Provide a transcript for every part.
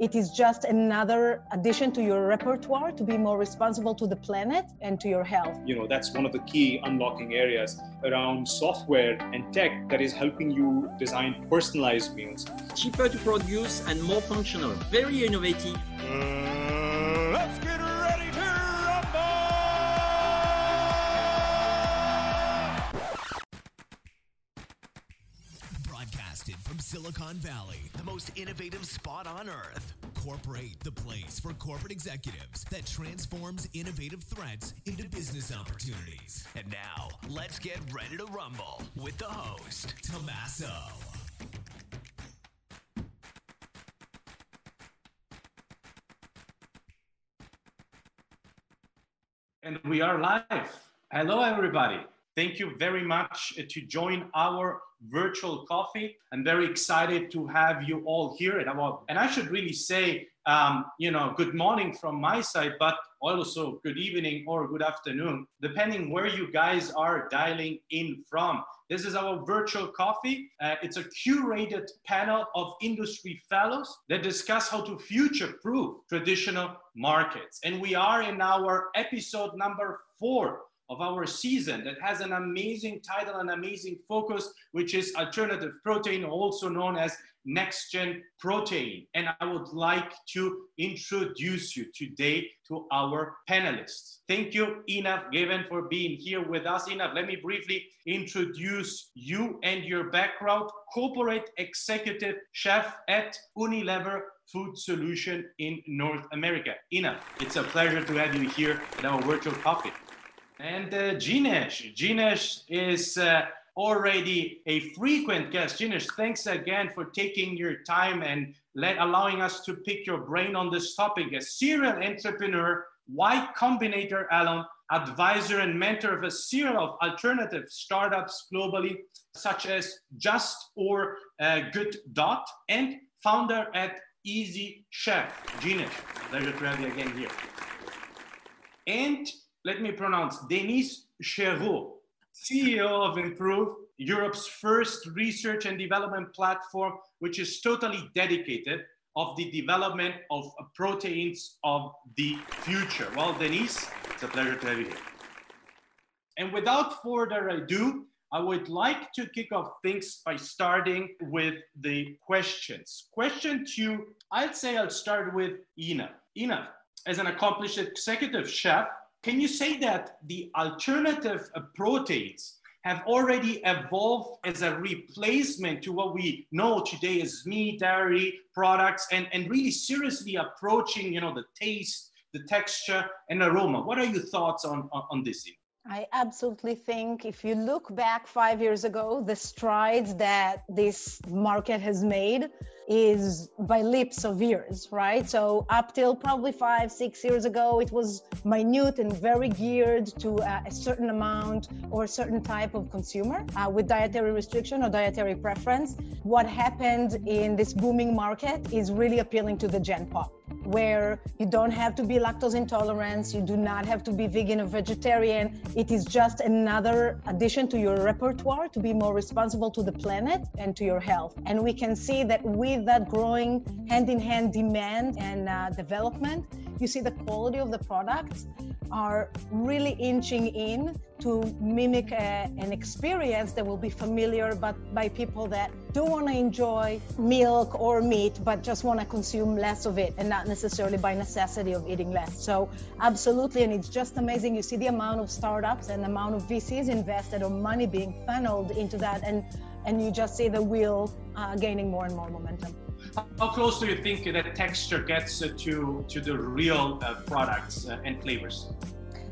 it is just another addition to your repertoire to be more responsible to the planet and to your health. You know, that's one of the key unlocking areas around software and tech that is helping you design personalized meals. Cheaper to produce and more functional. Very innovative. Uh, Silicon Valley, the most innovative spot on earth. Corporate, the place for corporate executives that transforms innovative threats into business opportunities. And now, let's get ready to rumble with the host, Tommaso. And we are live. Hello, everybody. Thank you very much to join our virtual coffee. I'm very excited to have you all here. And, our, and I should really say, um, you know, good morning from my side, but also good evening or good afternoon, depending where you guys are dialing in from. This is our virtual coffee. Uh, it's a curated panel of industry fellows that discuss how to future proof traditional markets. And we are in our episode number four of our season that has an amazing title and amazing focus, which is alternative protein, also known as next gen protein. And I would like to introduce you today to our panelists. Thank you, Einav Gefen, for being here with us. Inaf, let me briefly introduce you and your background. Corporate executive chef at Unilever food solution in North America. Ina, it's a pleasure to have you here at our virtual coffee. And uh, Jinesh is uh, already a frequent guest. Jinesh, thanks again for taking your time and let, allowing us to pick your brain on this topic. A serial entrepreneur, Y Combinator alum, advisor and mentor of a serial of alternative startups globally, such as Just or uh, Good Dot, and founder at Easy Chef. Jinesh, pleasure to have you again here. And let me pronounce Denis Chereau, CEO of Improve, Europe's first research and development platform, which is totally dedicated of the development of proteins of the future. Well, Denis, it's a pleasure to have you here. And without further ado, I would like to kick off things by starting with the questions. Question two, I'd say I'll start with Ina. Ina, as an accomplished executive chef, can you say that the alternative proteins have already evolved as a replacement to what we know today as meat, dairy products, and, and really seriously approaching, you know, the taste, the texture, and aroma? What are your thoughts on, on, on this? I absolutely think if you look back five years ago, the strides that this market has made is by leaps of years, right? So up till probably five, six years ago, it was minute and very geared to uh, a certain amount or a certain type of consumer uh, with dietary restriction or dietary preference. What happened in this booming market is really appealing to the Gen Pop where you don't have to be lactose intolerant, you do not have to be vegan or vegetarian. It is just another addition to your repertoire to be more responsible to the planet and to your health. And we can see that that growing hand in hand demand and uh, development, you see the quality of the products are really inching in to mimic a, an experience that will be familiar but by people that do want to enjoy milk or meat but just want to consume less of it and not necessarily by necessity of eating less. So absolutely and it's just amazing. You see the amount of startups and the amount of vcs invested or money being funneled into that and and you just see the wheel uh, gaining more and more momentum. How close do you think that texture gets to to the real uh, products uh, and flavors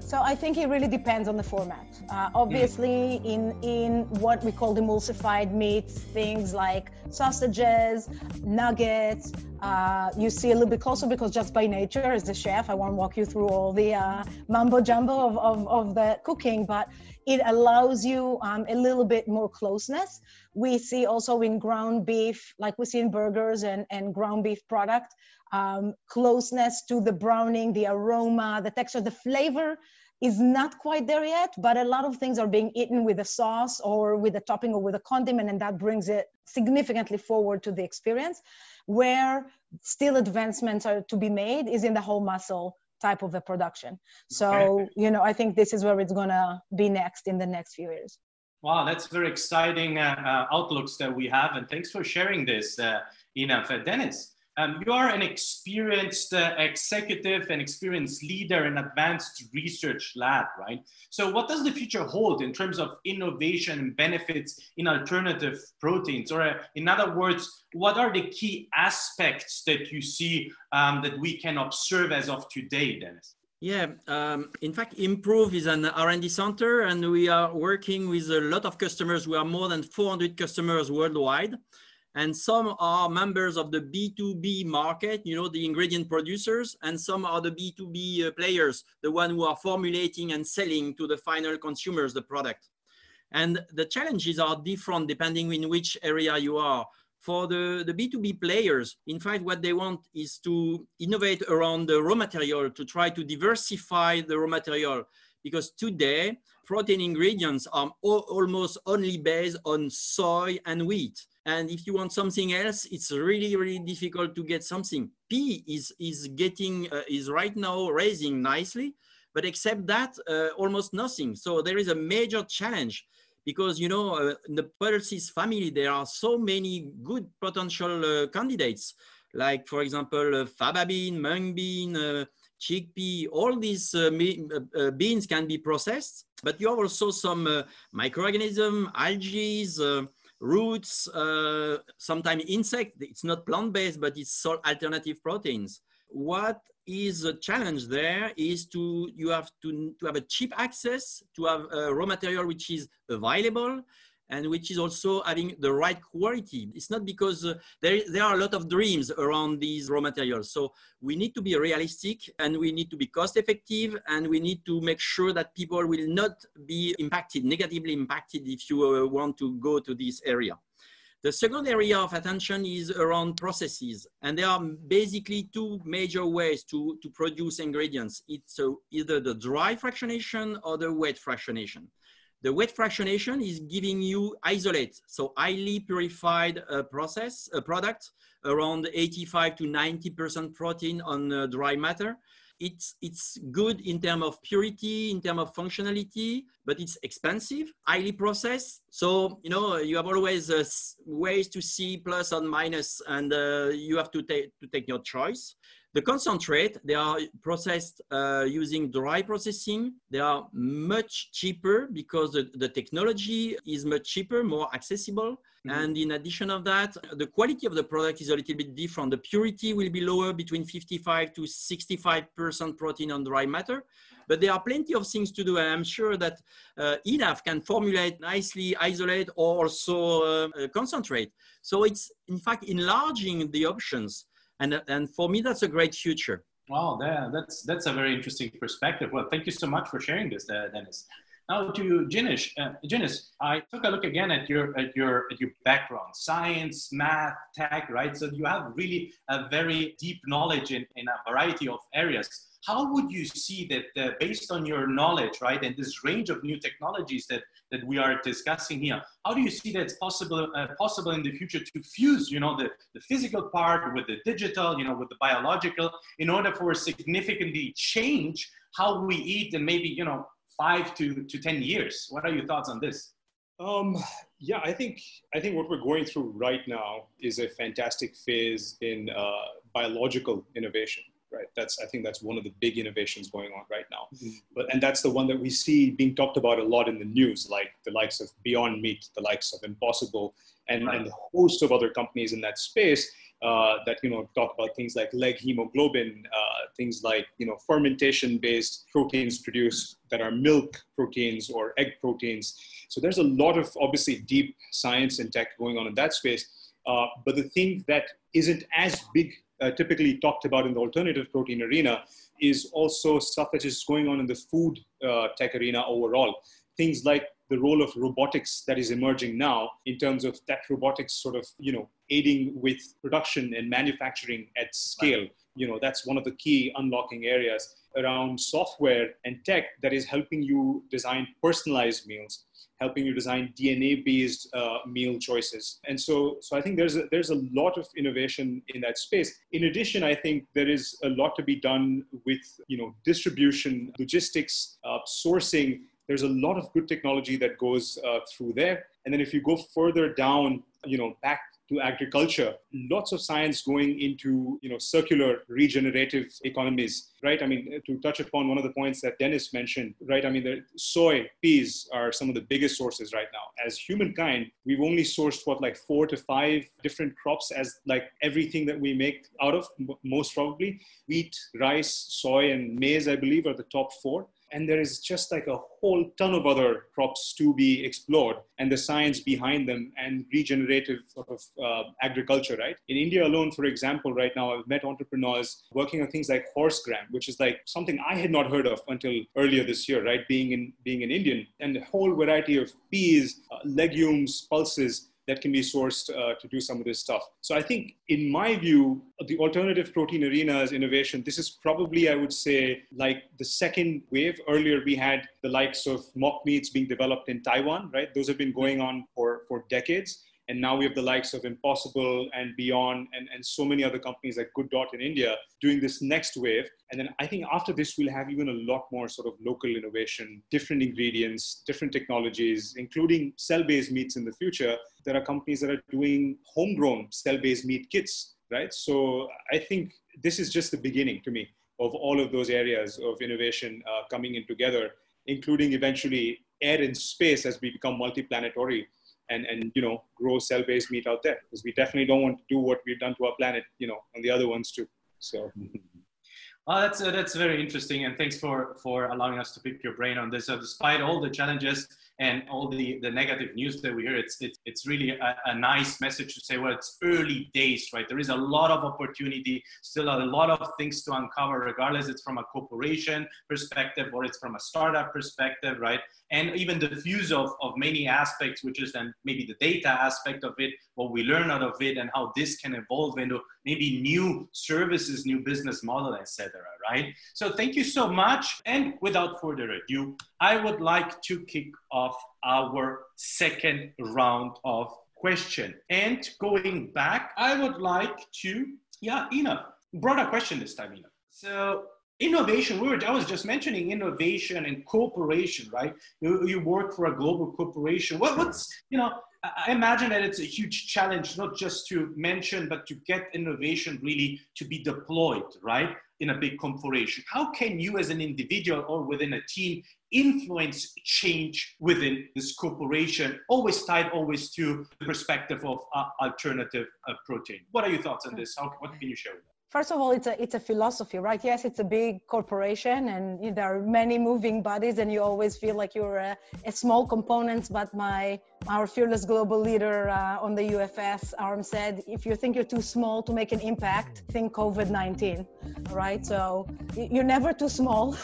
so I think it really depends on the format. Uh, obviously, mm. in in what we call emulsified meats, things like sausages, nuggets, uh, you see a little bit closer because just by nature, as the chef, I won't walk you through all the uh, mumbo jumbo of, of, of, the cooking, but it allows you um, a little bit more closeness. We see also in ground beef, like we see in burgers and, and ground beef product, um, closeness to the browning, the aroma, the texture, the flavor is not quite there yet, but a lot of things are being eaten with a sauce or with a topping or with a condiment, and that brings it significantly forward to the experience. Where still advancements are to be made is in the whole muscle type of a production. So, okay. you know, I think this is where it's gonna be next in the next few years. Wow, that's very exciting uh, uh, outlooks that we have, and thanks for sharing this, uh, Ina. Denis, um, you are an experienced uh, executive and experienced leader in advanced research lab, right? So what does the future hold in terms of innovation and benefits in alternative proteins? Or uh, in other words, what are the key aspects that you see um, that we can observe as of today, Denis? Yeah, um, in fact, Improve is an R&D center, and we are working with a lot of customers. We are more than 400 customers worldwide and some are members of the B2B market, you know, the ingredient producers, and some are the B2B uh, players, the one who are formulating and selling to the final consumers the product. And the challenges are different depending in which area you are. For the, the B2B players, in fact, what they want is to innovate around the raw material to try to diversify the raw material. Because today, protein ingredients are almost only based on soy and wheat. And if you want something else, it's really, really difficult to get something. Pea is, is getting, uh, is right now raising nicely, but except that, uh, almost nothing. So there is a major challenge because, you know, uh, in the pulses family, there are so many good potential uh, candidates, like, for example, uh, faba bean, mung bean, uh, chickpea, all these uh, uh, beans can be processed, but you have also some uh, microorganism, algae, roots, uh, sometimes insect. It's not plant-based, but it's alternative proteins. What is a challenge there is to you have to, to have a cheap access to have a raw material which is available and which is also having the right quality. It's not because uh, there, there are a lot of dreams around these raw materials. So we need to be realistic and we need to be cost effective and we need to make sure that people will not be impacted, negatively impacted if you uh, want to go to this area. The second area of attention is around processes. And there are basically two major ways to, to produce ingredients. It's uh, either the dry fractionation or the wet fractionation. The wet fractionation is giving you isolate, so highly purified uh, process, a product around 85 to 90% protein on uh, dry matter. It's, it's good in terms of purity, in terms of functionality, but it's expensive, highly processed. So, you know, you have always uh, ways to see plus and minus, and uh, you have to, take to take your choice. The concentrate, they are processed uh, using dry processing. They are much cheaper because the, the technology is much cheaper, more accessible. Mm-hmm. And in addition of that, the quality of the product is a little bit different. The purity will be lower between 55 to 65% protein on dry matter. But there are plenty of things to do. And I'm sure that uh, Einav can formulate nicely, isolate, or also uh, concentrate. So it's in fact enlarging the options and and for me that's a great future wow yeah, that's that's a very interesting perspective well thank you so much for sharing this uh, denis now to Jinesh, uh, Jinesh, I took a look again at your at your at your background, science, math, tech, right? So you have really a very deep knowledge in, in a variety of areas. How would you see that uh, based on your knowledge right and this range of new technologies that that we are discussing here how do you see that it's possible uh, possible in the future to fuse you know the, the physical part with the digital you know with the biological in order for significantly change how we eat and maybe you know five to, to ten years what are your thoughts on this um, yeah, I think I think what we're going through right now is a fantastic phase in uh, biological innovation right? That's I think that's one of the big innovations going on right now. Mm-hmm. But and that's the one that we see being talked about a lot in the news, like the likes of Beyond Meat, the likes of Impossible, and right. and a host of other companies in that space. Uh, that you know talk about things like leghemoglobin, uh, things like you know fermentation-based proteins produced that are milk proteins or egg proteins. So there's a lot of obviously deep science and tech going on in that space. Uh, but the thing that isn't as big uh, typically talked about in the alternative protein arena is also stuff that is going on in the food uh, tech arena overall. Things like the role of robotics that is emerging now in terms of that robotics sort of, you know, aiding with production and manufacturing at scale. You know, that's one of the key unlocking areas around software and tech that is helping you design personalized meals helping you design DNA-based uh, meal choices. And so, so I think there's a, there's a lot of innovation in that space. In addition, I think there is a lot to be done with you know distribution, logistics, uh, sourcing. There's a lot of good technology that goes uh, through there. And then if you go further down, you know, back to agriculture, lots of science going into you know circular regenerative economies, right? I mean, to touch upon one of the points that Denis mentioned, right? I mean, the soy, peas are some of the biggest sources right now. As humankind, we've only sourced what like four to five different crops as like everything that we make out of most probably wheat, rice, soy, and maize. I believe are the top four and there is just like a whole ton of other crops to be explored and the science behind them and regenerative sort of uh, agriculture right? In india alone for example right now i've met entrepreneurs working on things like horse gram which is like something i had not heard of until earlier this year right? Being in being an indian and a whole variety of peas uh, legumes pulses that can be sourced uh, to do some of this stuff. So I think, in my view, the alternative protein arena is innovation, this is probably, I would say, like the second wave. Earlier, we had the likes of mock meats being developed in Taiwan, right? Those have been going on for, for decades. And now we have the likes of Impossible and Beyond and, and so many other companies like Good Dot in India doing this next wave. And then I think after this, we'll have even a lot more sort of local innovation, different ingredients, different technologies, including cell based meats in the future. There are companies that are doing homegrown cell based meat kits, right? So I think this is just the beginning to me of all of those areas of innovation uh, coming in together, including eventually air and space as we become multiplanetary and and you know grow cell-based meat out there because we definitely don't want to do what we've done to our planet you know and the other ones too so. Well that's uh, that's very interesting and thanks for for allowing us to pick your brain on this. So despite all the challenges and all the, the negative news that we hear, it's, it's, it's really a, a, nice message to say, well, it's early days, right? There is a lot of opportunity, still a lot of things to uncover, regardless it's from a corporation perspective or it's from a startup perspective, right? And even the fuse of, of many aspects, which is then maybe the data aspect of it, what we learn out of it, and how this can evolve into maybe new services, new business model, etc. Right? So thank you so much. And without further ado, I would like to kick off our second round of question. And going back, I would like to, yeah, Ina, broader question this time, Ina. So innovation, we were, I was just mentioning innovation and cooperation, right? You, you work for a global corporation. What, what's, you know, I imagine that it's a huge challenge, not just to mention, but to get innovation really to be deployed, right, in a big corporation. How can you, as an individual or within a team, influence change within this corporation, always tied always to the perspective of uh, alternative uh, protein? What are your thoughts on this? How, what can you share with us? First of all, it's a it's a philosophy, right? Yes, it's a big corporation, and you know, there are many moving bodies, and you always feel like you're a, a small component. But my our fearless global leader uh, on the UFS arm said, if you think you're too small to make an impact, think COVID-19, right? So you're never too small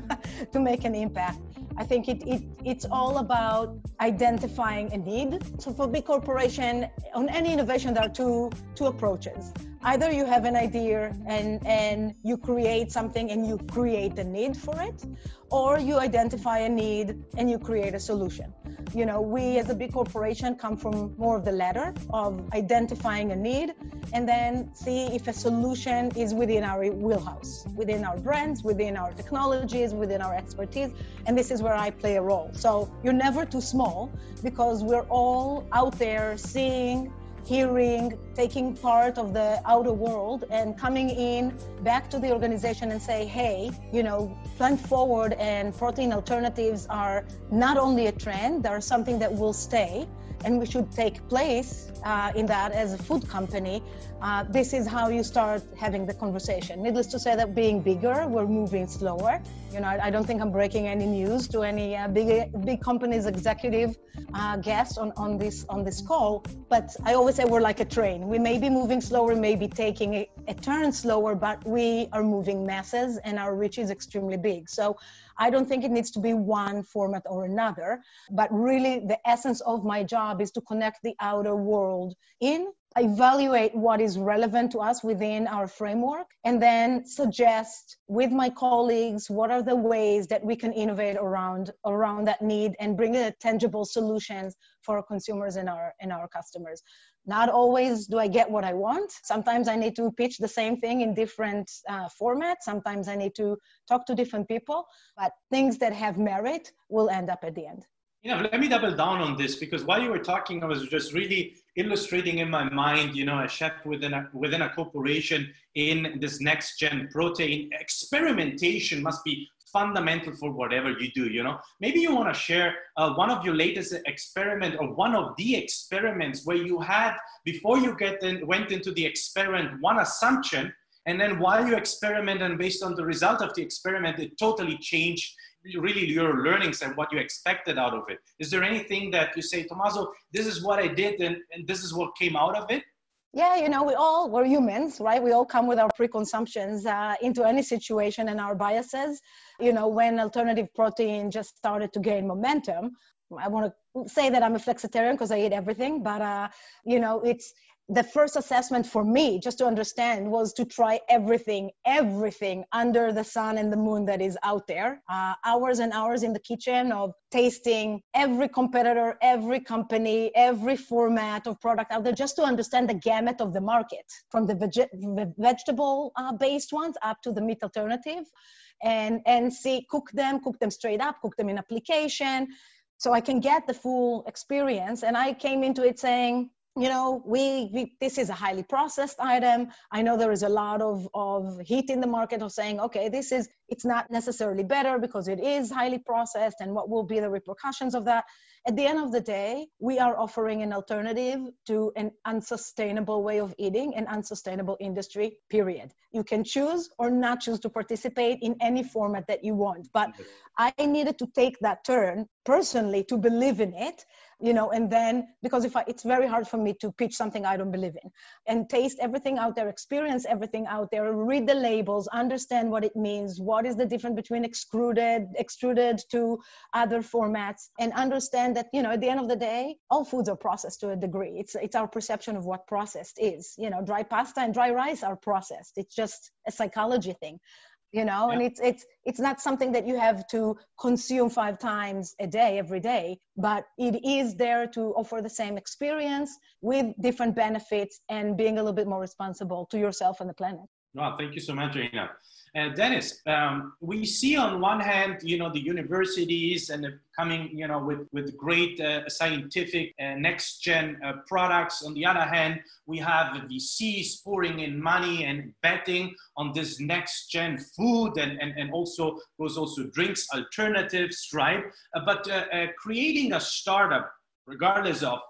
to make an impact. I think it, it it's all about identifying a need. So for big corporation, on any innovation, there are two two approaches either you have an idea and and you create something and you create a need for it or you identify a need and you create a solution. You know we as a big corporation come from more of the latter of identifying a need and then see if a solution is within our wheelhouse within our brands within our technologies within our expertise and this is where i play a role. So you're never too small because we're all out there seeing hearing, taking part of the outer world and coming in back to the organization and say, hey, you know, plant forward and protein alternatives are not only a trend, they're something that will stay. And we should take place uh, in that as a food company, uh, this is how you start having the conversation. Needless to say that being bigger, we're moving slower. You know, I, I don't think I'm breaking any news to any uh, big big companies executive uh, guest on, on this on this call. But I always say we're like a train. We may be moving slower, maybe taking a, a turn slower, but we are moving masses, and our reach is extremely big. So I don't think it needs to be one format or another, but really the essence of my job is to connect the outer world in evaluate what is relevant to us within our framework and then suggest with my colleagues what are the ways that we can innovate around around that need and bring a tangible solutions for our consumers and our and our customers. Not always do i get what i want. Sometimes i need to pitch the same thing in different uh, formats. Sometimes i need to talk to different people but things that have merit will end up at the end you know, let me double down on this because while you were talking, I was just really illustrating in my mind, you know, a chef within a within a corporation in this next gen protein experimentation must be fundamental for whatever you do. You know, maybe you want to share uh, one of your latest experiment or one of the experiments where you had before you get in, went into the experiment one assumption and then while you experiment and based on the result of the experiment, it totally changed really your learnings and what you expected out of it. Is there anything that you say, Tommaso, this is what I did and, and this is what came out of it? Yeah, you know, we all, we're humans, right? We all come with our preconceptions uh, into any situation and our biases. You know, when alternative protein just started to gain momentum, I want to say that I'm a flexitarian because I eat everything, but, uh, you know, it's, the first assessment for me just to understand was to try everything everything under the sun and the moon that is out there. Uh, hours and hours in the kitchen of tasting every competitor every company every format of product out there just to understand the gamut of the market from the, veg- the vegetable uh, based ones up to the meat alternative and and see cook them cook them straight up cook them in application so i can get the full experience. And i came into it saying you know we, we, this is a highly processed item i know there is a lot of, of heat in the market of saying okay this is it's not necessarily better because it is highly processed and what will be the repercussions of that at the end of the day, we are offering an alternative to an unsustainable way of eating, an unsustainable industry, period. You can choose or not choose to participate in any format that you want. But I needed to take that turn personally to believe in it you know and then because if I, it's very hard for me to pitch something i don't believe in. And taste everything out there experience everything out there read the labels understand what it means what is the difference between extruded extruded to other formats and understand that you know at the end of the day all foods are processed to a degree. It's it's our perception of what processed is you know dry pasta and dry rice are processed. It's just a psychology thing you know yeah. and it's it's it's not something that you have to consume five times a day every day but it is there to offer the same experience with different benefits and being a little bit more responsible to yourself and the planet wow thank you so much Reina. Uh, Denis, um, we see on one hand, you know, the universities and coming, you know, with, with great uh, scientific uh, next gen uh, products. On the other hand, we have the VCs pouring in money and betting on this next gen food and, and, and also those also drinks alternatives, right? Uh, but uh, creating a startup, regardless of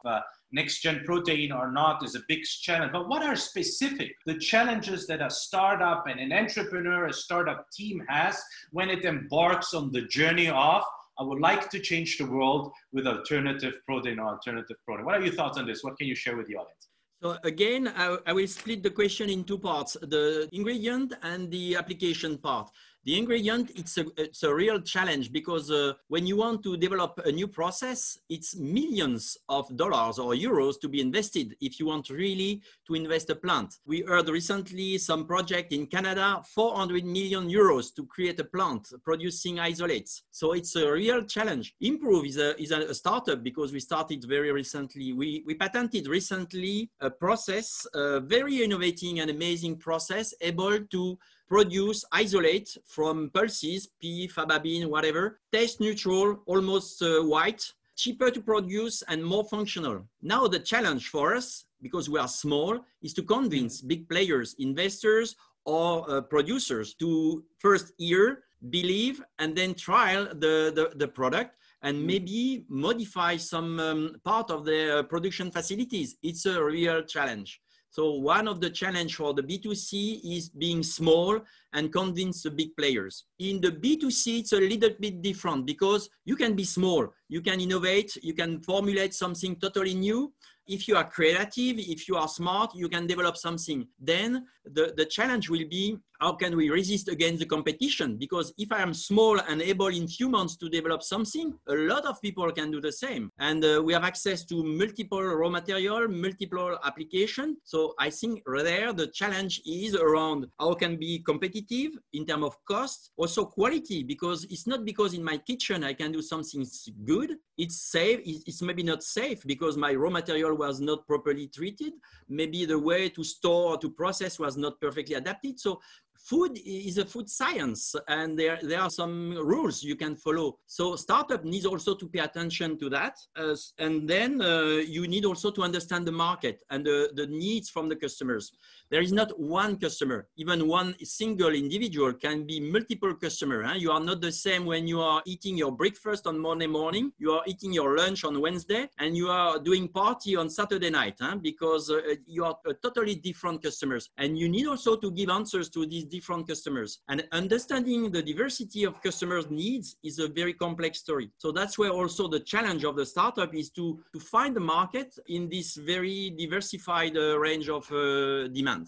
next gen protein or not is a big challenge. But what are specific the challenges that a startup and an entrepreneur, a startup team has when it embarks on the journey of I would like to change the world with alternative protein or alternative protein. What are your thoughts on this? What can you share with the audience? So again, I, I will split the question in two parts, the ingredient and the application part. The ingredient, it's a, it's a real challenge because uh, when you want to develop a new process, it's millions of dollars or euros to be invested if you want really to invest a plant. We heard recently some project in Canada, 400 million euros to create a plant producing isolates. So it's a real challenge. Improve is a, is a startup because we started very recently. We, we patented recently a process, a very innovating and amazing process able to produce isolate from pulses, pea, faba bean, whatever, taste neutral, almost uh, white, cheaper to produce and more functional. Now the challenge for us, because we are small, is to convince big players, investors, or uh, producers to first hear, believe, and then trial the, the, the product and mm. maybe modify some um, part of the uh, production facilities. It's a real challenge. So one of the challenge for the B2C is being small and convince the big players. In the B2C, it's a little bit different because you can be small. you can innovate, you can formulate something totally new. If you are creative, if you are smart, you can develop something. Then the, the challenge will be how can we resist against the competition? Because if I am small and able in few months to develop something, a lot of people can do the same. And uh, we have access to multiple raw material, multiple application. So I think there the challenge is around how can be competitive in terms of cost, also quality, because it's not because in my kitchen I can do something good. It's safe. It's maybe not safe because my raw material was not properly treated. Maybe the way to store or to process was not perfectly adapted. So food is a food science and there, there are some rules you can follow. So startup needs also to pay attention to that. Uh, and then uh, you need also to understand the market and the, the needs from the customers. There is not one customer, even one single individual can be multiple customer. Huh? You are not the same when you are eating your breakfast on Monday morning, you are eating your lunch on Wednesday, and you are doing party on Saturday night huh? because uh, you are totally different customers. And you need also to give answers to these different customers. And understanding the diversity of customers' needs is a very complex story. So that's where also the challenge of the startup is to, to find the market in this very diversified uh, range of uh, demand.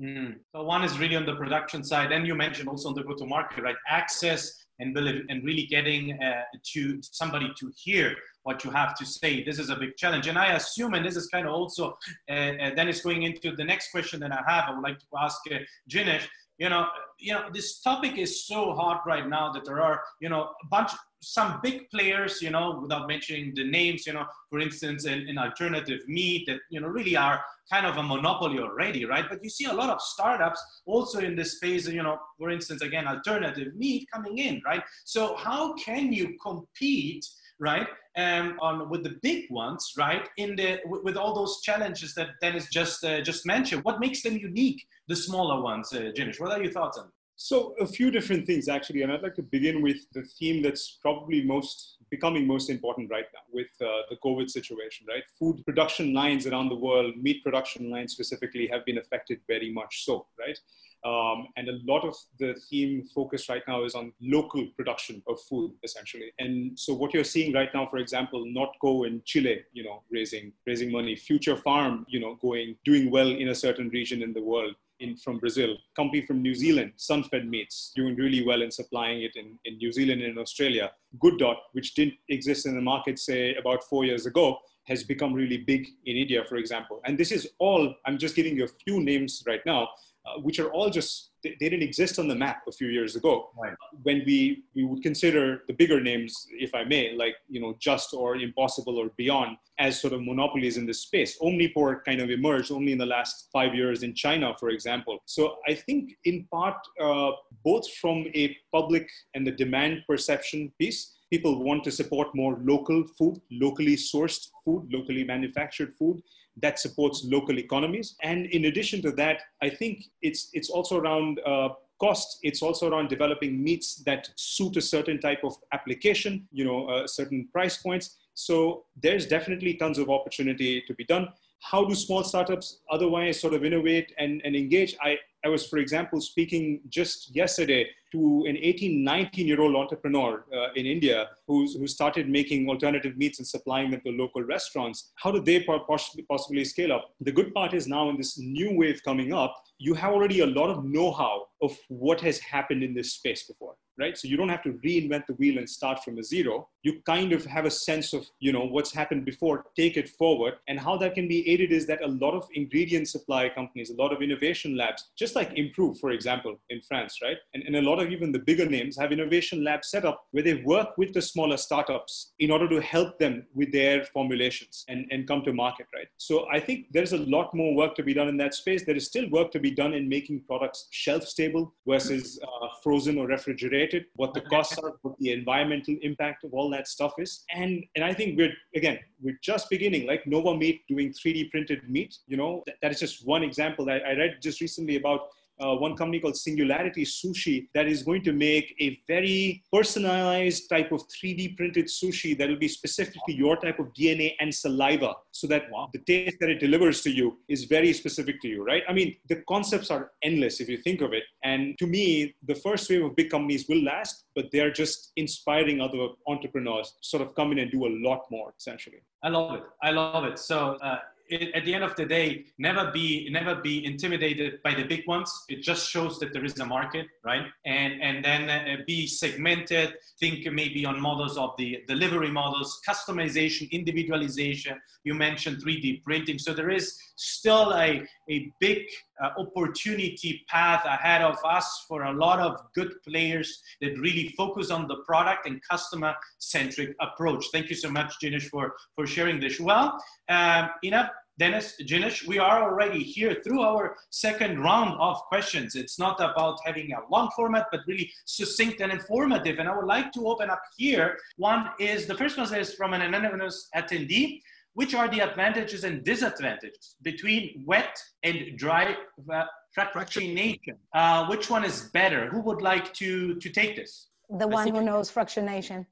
Mm. So one is really on the production side, and you mentioned also on the go-to-market, right? Access and and really getting uh, to somebody to hear what you have to say. This is a big challenge, and I assume, and this is kind of also uh, uh, then it's going into the next question that I have. I would like to ask uh, Jinesh. You know, you know, this topic is so hot right now that there are, you know, a bunch some big players, you know, without mentioning the names, you know, for instance, in, in, alternative meat that, you know, really are kind of a monopoly already, right? But you see a lot of startups also in this space, you know, for instance, again, alternative meat coming in, right? So how can you compete, right? Um, on with the big ones, right? In the with, with all those challenges that Denis just uh, just mentioned, what makes them unique? The smaller ones, uh, Jinesh. What are your thoughts on? So a few different things actually, and I'd like to begin with the theme that's probably most becoming most important right now with uh, the COVID situation, right? Food production lines around the world, meat production lines specifically, have been affected very much so, right? Um, and a lot of the theme focus right now is on local production of food, essentially. And so what you're seeing right now, for example, Notco in Chile, you know, raising raising money, Future Farm, you know, going doing well in a certain region in the world in, from Brazil, company from New Zealand, Sunfed Meats, doing really well in supplying it in, in New Zealand and Australia. Good Dot, which didn't exist in the market, say, about four years ago, has become really big in India, for example. And this is all, I'm just giving you a few names right now, uh, which are all just they, they, didn't exist on the map a few years ago. Right. When we we would consider the bigger names, if I may, like you know Just or Impossible or Beyond, as sort of monopolies in this space. OmniPork kind of emerged only in the last five years in China, for example. So I think in part uh, both from a public and the demand perception piece people want to support more local food, locally sourced food, locally manufactured food that supports local economies. And in addition to that, I think it's, it's also around uh, cost. It's also around developing meats that suit a certain type of application, you know, uh, certain price points. So there's definitely tons of opportunity to be done. How do small startups otherwise sort of innovate and, and engage? I, I was, for example, speaking just yesterday to an 18, 19 year old entrepreneur uh, in India who's, who started making alternative meats and supplying them to local restaurants. How do they possibly, possibly scale up? The good part is now in this new wave coming up, you have already a lot of know how of what has happened in this space before right? So you don't have to reinvent the wheel and start from a zero. You kind of have a sense of, you know, what's happened before, take it forward. And how that can be aided is that a lot of ingredient supply companies, a lot of innovation labs, just like Improve, for example, in France, right? And, and a lot of even the bigger names have innovation labs set up where they work with the smaller startups in order to help them with their formulations and, and come to market, right? So I think there's a lot more work to be done in that space. There is still work to be done in making products shelf stable versus uh, frozen or refrigerated what the costs are, what the environmental impact of all that stuff is. And and I think we're again we're just beginning. Like Nova Meat doing 3D printed meat. You know that, that is just one example. I, I read just recently about uh, one company called Singularity Sushi that is going to make a very personalized type of 3D printed sushi that will be specifically your type of DNA and saliva so that wow. the taste that it delivers to you is very specific to you, right? I mean, the concepts are endless if you think of it. And to me, the first wave of big companies will last, but they're just inspiring other entrepreneurs sort of come in and do a lot more essentially. I love it. I love it. So uh, at the end of the day, never be never be intimidated by the big ones. It just shows that there is a market, right? And and then uh, be segmented. Think maybe on models of the delivery models, customization, individualization. You mentioned 3D printing, so there is still a a big uh, opportunity path ahead of us for a lot of good players that really focus on the product and customer centric approach. Thank you so much, Jinesh, for for sharing this. Well, um, Einav Denis, Jinesh, we are already here through our second round of questions. It's not about having a long format, but really succinct and informative. And I would like to open up here. One is the first one is from an anonymous attendee. Which are the advantages and disadvantages between wet and dry uh, fractionation? Uh, which one is better? Who would like to, to take this? the one who knows fractionation.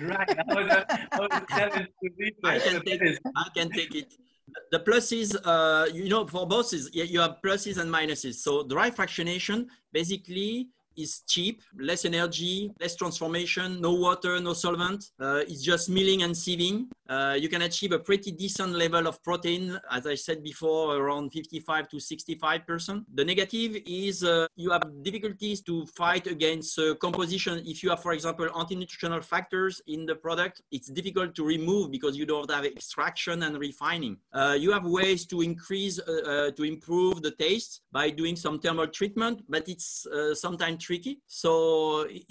right. I, was, I, was I, can take, I can take it the pluses, uh, you know, for both is you have pluses and minuses. So dry fractionation basically is cheap, less energy, less transformation, no water, no solvent. Uh, it's just milling and sieving. Uh, you can achieve a pretty decent level of protein, as I said before, around 55 to 65%. The negative is uh, you have difficulties to fight against uh, composition. If you have, for example, anti-nutritional factors in the product, it's difficult to remove because you don't have extraction and refining. Uh, you have ways to increase, uh, to improve the taste by doing some thermal treatment, but it's sometimes tricky. So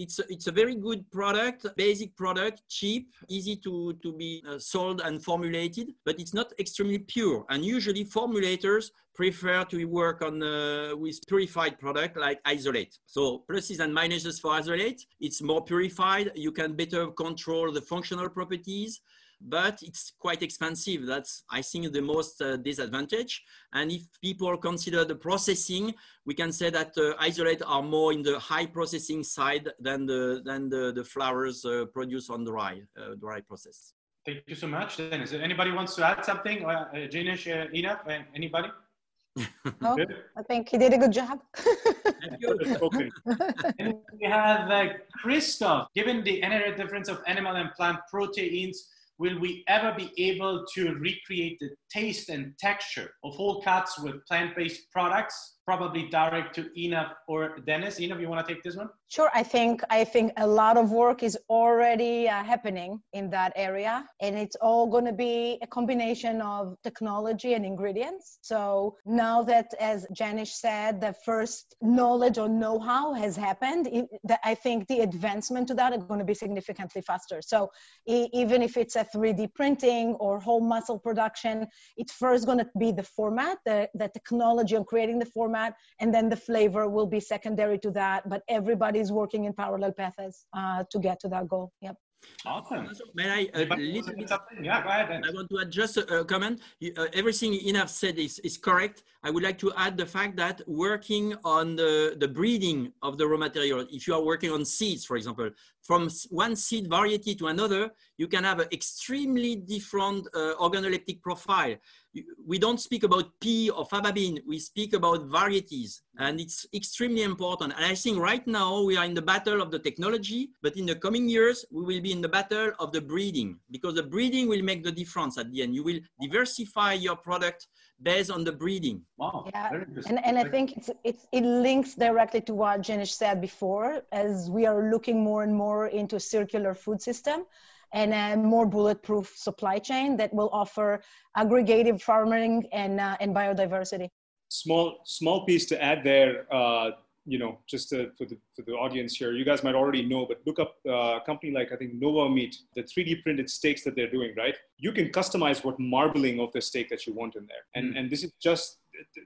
it's it's a very good product, basic product, cheap, easy to to be uh, sold and formulated, but it's not extremely pure. And usually formulators prefer to work on uh, with purified product like isolate. So pluses and minuses for isolate, it's more purified. You can better control the functional properties but it's quite expensive. That's, I think, the most uh, disadvantage. And if people consider the processing, we can say that uh, isolate are more in the high processing side than the, than the, the flours uh, produced on dry, uh, dry process. Thank you so much, Denis. Anybody wants to add something? Uh, Jinesh, uh, Ina, uh, anybody? oh, I think he did a good job. okay. and we have uh, Christoph. Given the inherent difference of animal and plant proteins, will we ever be able to recreate the taste and texture of whole cuts with plant-based products? Probably direct to Ina or Denis. Ina, you want to take this one? Sure. I think I think a lot of work is already uh, happening in that area, and it's all going to be a combination of technology and ingredients. So now that, as Jinesh said, the first knowledge or know-how has happened, it, the, I think the advancement to that is going to be significantly faster. So even if it's a 3D printing or whole muscle production, it's first going to be the format, the, the technology of creating the format, and then the flavor will be secondary to that. But everybody's working in parallel paths uh, to get to that goal. Yep. Awesome. May I a little bit? Yeah, go ahead. Then. I want to add just a, a comment. Uh, everything Ina said is, is correct. I would like to add the fact that working on the, the breeding of the raw material, if you are working on seeds, for example, from one seed variety to another, you can have an extremely different uh, organoleptic profile. We don't speak about pea or faba bean, we speak about varieties, and it's extremely important. And I think right now we are in the battle of the technology, but in the coming years, we will be in the battle of the breeding, because the breeding will make the difference at the end. You will diversify your product based on the breeding. Wow. Yeah. And, and I think it's, it's, it links directly to what Jinesh said before, as we are looking more and more into a circular food system and a more bulletproof supply chain that will offer aggregative farming and, uh, and biodiversity. Small, small piece to add there. Uh, you know, just to, for, the, for the audience here, you guys might already know, but look up uh, a company like, I think, Nova Meat, the 3D printed steaks that they're doing, right? You can customize what marbling of the steak that you want in there. And, mm. and this is just,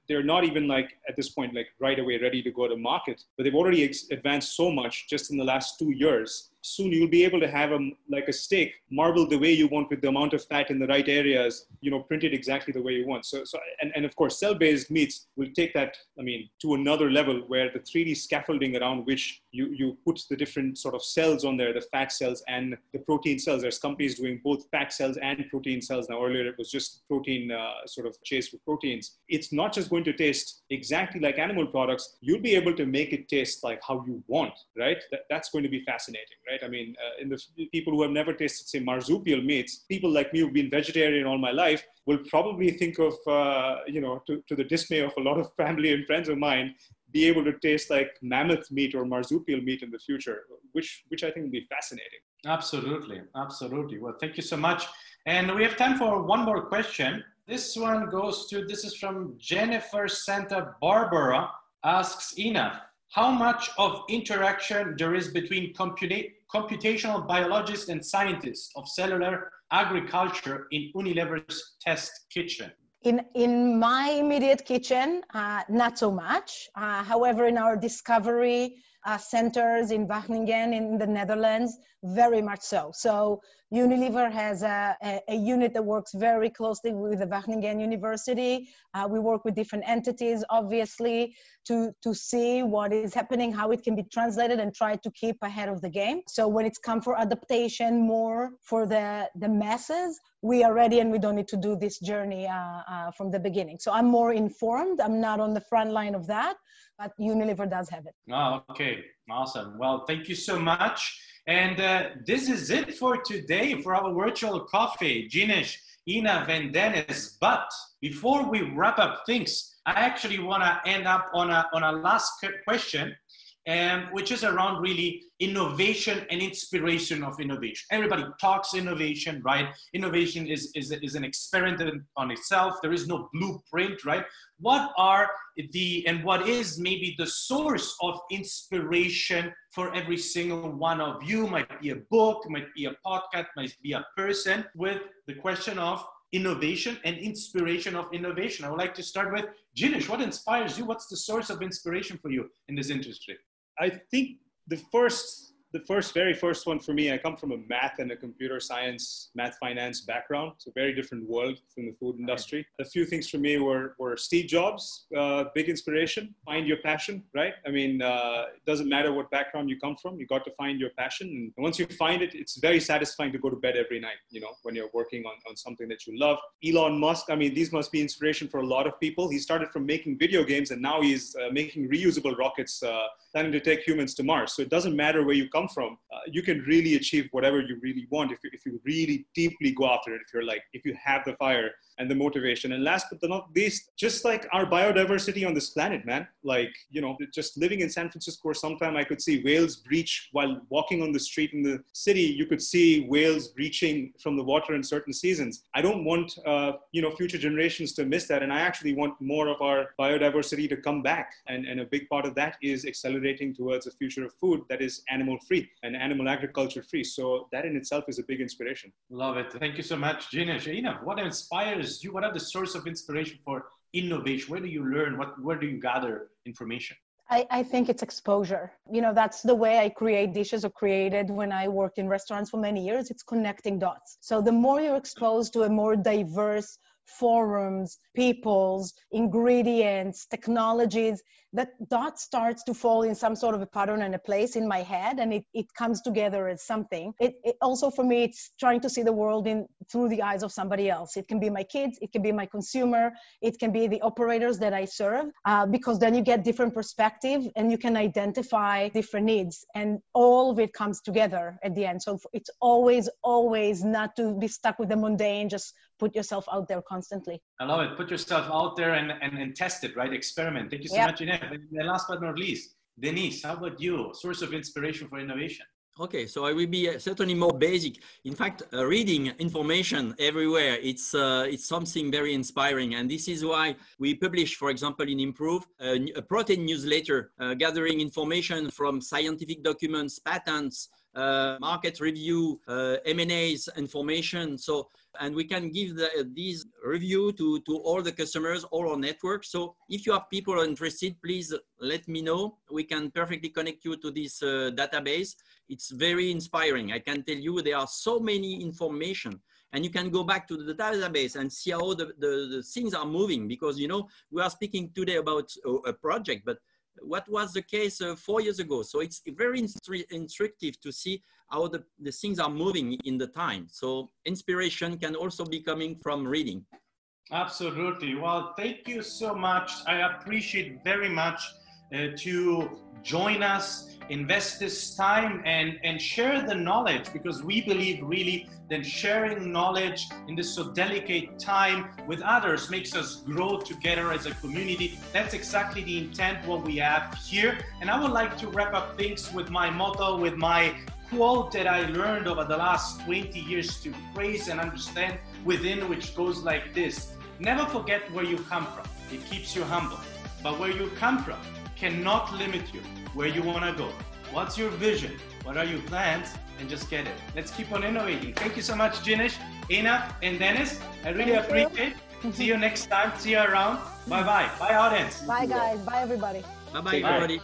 they're not even like, at this point, like right away ready to go to market, but they've already ex- advanced so much just in the last two years soon you'll be able to have a like a steak marbled the way you want with the amount of fat in the right areas you know printed exactly the way you want. So so and, and of course cell-based meats will take that i mean to another level where the 3d scaffolding around which you you put the different sort of cells on there the fat cells and the protein cells. There's companies doing both fat cells and protein cells. Now earlier it was just protein uh, sort of chase with proteins. It's not just going to taste exactly like animal products. You'll be able to make it taste like how you want right? That, that's going to be fascinating right? I mean uh, in the people who have never tasted say marsupial meats people like me who've been vegetarian all my life will probably think of uh, you know to, to the dismay of a lot of family and friends of mine be able to taste like mammoth meat or marsupial meat in the future which which i think will be fascinating. Absolutely. Absolutely. Well thank you so much. And we have time for one more question. This one goes to this is from jennifer santa barbara asks ina how much of interaction there is between computa- computational biologists and scientists of cellular agriculture in Unilever's test kitchen? In, in my immediate kitchen, uh, not so much. Uh, however, in our discovery uh, centers in Wageningen in the Netherlands, very much so. So Unilever has a, a, a, unit that works very closely with the Wageningen University. Uh, we work with different entities, obviously, to, to see what is happening, how it can be translated, and try to keep ahead of the game. So when it's come for adaptation more for the, the masses, we are ready and we don't need to do this journey uh, uh, from the beginning. So I'm more informed. I'm not on the front line of that, but Unilever does have it. Oh, okay. Awesome. Well, thank you so much. And uh, this is it for today for our virtual coffee. Jinesh, Einav, and Denis. But before we wrap up things, I actually want to end up on a, on a last question um, which is around really innovation and inspiration of innovation. Everybody talks innovation, right? Innovation is, is, is an experiment on itself. There is no blueprint, right? What are the, and what is maybe the source of inspiration for every single one of you? Might be a book, might be a podcast, might be a person with the question of innovation and inspiration of innovation. I would like to start with Jinesh. What inspires you? What's the source of inspiration for you in this industry? I think the first the first, very first one for me, I come from a math and a computer science, math finance background. It's a very different world from the food industry. A few things for me were, were Steve Jobs, uh, big inspiration. Find your passion, right? I mean, uh, it doesn't matter what background you come from, you got to find your passion. And once you find it, it's very satisfying to go to bed every night, you know, when you're working on, on something that you love. Elon Musk, I mean, these must be inspiration for a lot of people. He started from making video games and now he's uh, making reusable rockets, planning to take humans to Mars. So it doesn't matter where you come come from, uh, you can really achieve whatever you really want if you, if you really deeply go after it. If you're like, if you have the fire and the motivation. And last but not least, just like our biodiversity on this planet, man. Like, you know, just living in San Francisco or sometime I could see whales breach while walking on the street in the city. You could see whales breaching from the water in certain seasons. I don't want, uh, you know, future generations to miss that. And I actually want more of our biodiversity to come back. And, and a big part of that is accelerating towards a future of food that is animal free and animal agriculture free. So that in itself is a big inspiration. Love it. Thank you so much, Jinesh. Einav, what inspires you? What are the source of inspiration for innovation? Where do you learn? What, where do you gather information? I, I, think it's exposure. You know, that's the way I create dishes or created when I worked in restaurants for many years. It's connecting dots. So the more you're exposed to a more diverse forums, peoples, ingredients, technologies, that dot starts to fall in some sort of a pattern and a place in my head and it, it comes together as something. It, it also for me, it's trying to see the world in through the eyes of somebody else. It can be my kids, it can be my consumer, it can be the operators that I serve, uh, because then you get different perspective and you can identify different needs and all of it comes together at the end. So it's always, always not to be stuck with the mundane, just put yourself out there constantly. I love it. Put yourself out there and, and, and test it, right? Experiment. Thank you so yep. much, Einav. And last but not least, Denis, how about you? Source of inspiration for innovation? Okay, so I will be uh, certainly more basic. In fact, uh, reading information everywhere, it's, uh, it's something very inspiring. And this is why we publish, for example, in Improve, a, a protein newsletter, uh, gathering information from scientific documents, patents, uh, market review, uh, M&As information. So, and we can give the, these review to, to all the customers, all our network. So if you have people interested, please let me know. We can perfectly connect you to this uh, database. It's very inspiring. I can tell you there are so many information and you can go back to the database and see how the, the, the things are moving because you know we are speaking today about a, a project but what was the case uh, four years ago. So it's very instructive to see how the, the things are moving in the time. So inspiration can also be coming from reading. Absolutely. Well, thank you so much. I appreciate very much Uh, to join us invest this time and, and share the knowledge because we believe really that sharing knowledge in this so delicate time with others makes us grow together as a community. That's exactly the intent what we have here. And I would like to wrap up things with my motto, with my quote that I learned over the last 20 years to phrase and understand within, which goes like this Never forget where you come from, it keeps you humble. But where you come from cannot limit you where you want to go. What's your vision? What are your plans? And just get it. Let's keep on innovating. Thank you so much, Jinesh, Einav, and Denis. I really Thank appreciate it. See you next time. See you around. Bye bye. Bye, audience. Bye, guys. Bye, everybody. Bye bye, everybody.